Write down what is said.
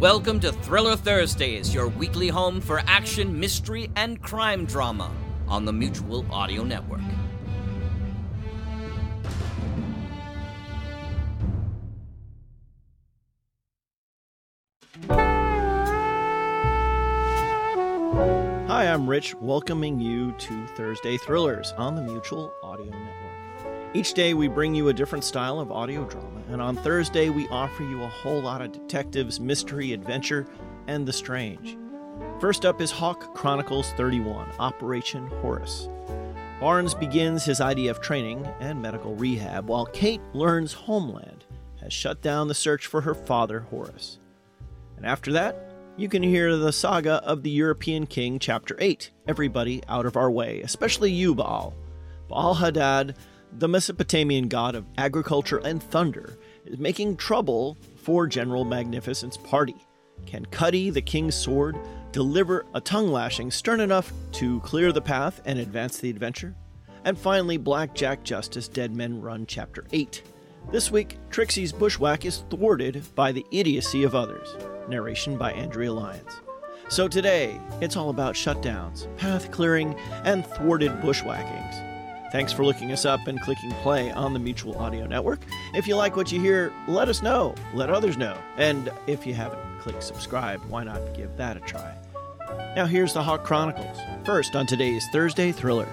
Welcome to Thriller Thursdays, your weekly home for action, mystery, and crime drama on the Mutual Audio Network. Hi, I'm Rich, welcoming you to Thursday Thrillers on the Mutual Audio Network. Each day, we bring you a different style of audio drama, and on Thursday, we offer you a whole lot of detectives, mystery, adventure, and the strange. First up is Hawk Chronicles 31 Operation Horus. Barnes begins his IDF training and medical rehab, while Kate learns Homeland has shut down the search for her father, Horus. And after that, you can hear the saga of the European King, Chapter 8 Everybody Out of Our Way, especially you, Baal. Baal Hadad, the Mesopotamian god of agriculture and thunder, is making trouble for General Magnificent's party. Can Cuddy, the king's sword, deliver a tongue lashing stern enough to clear the path and advance the adventure? And finally, Blackjack Justice Dead Men Run, Chapter 8. This week, Trixie's bushwhack is thwarted by the idiocy of others. Narration by Andrea Lyons. So today, it's all about shutdowns, path clearing, and thwarted bushwhackings. Thanks for looking us up and clicking play on the Mutual Audio Network. If you like what you hear, let us know. Let others know. And if you haven't clicked subscribe, why not give that a try? Now here's the Hawk Chronicles. First on today's Thursday Thrillers.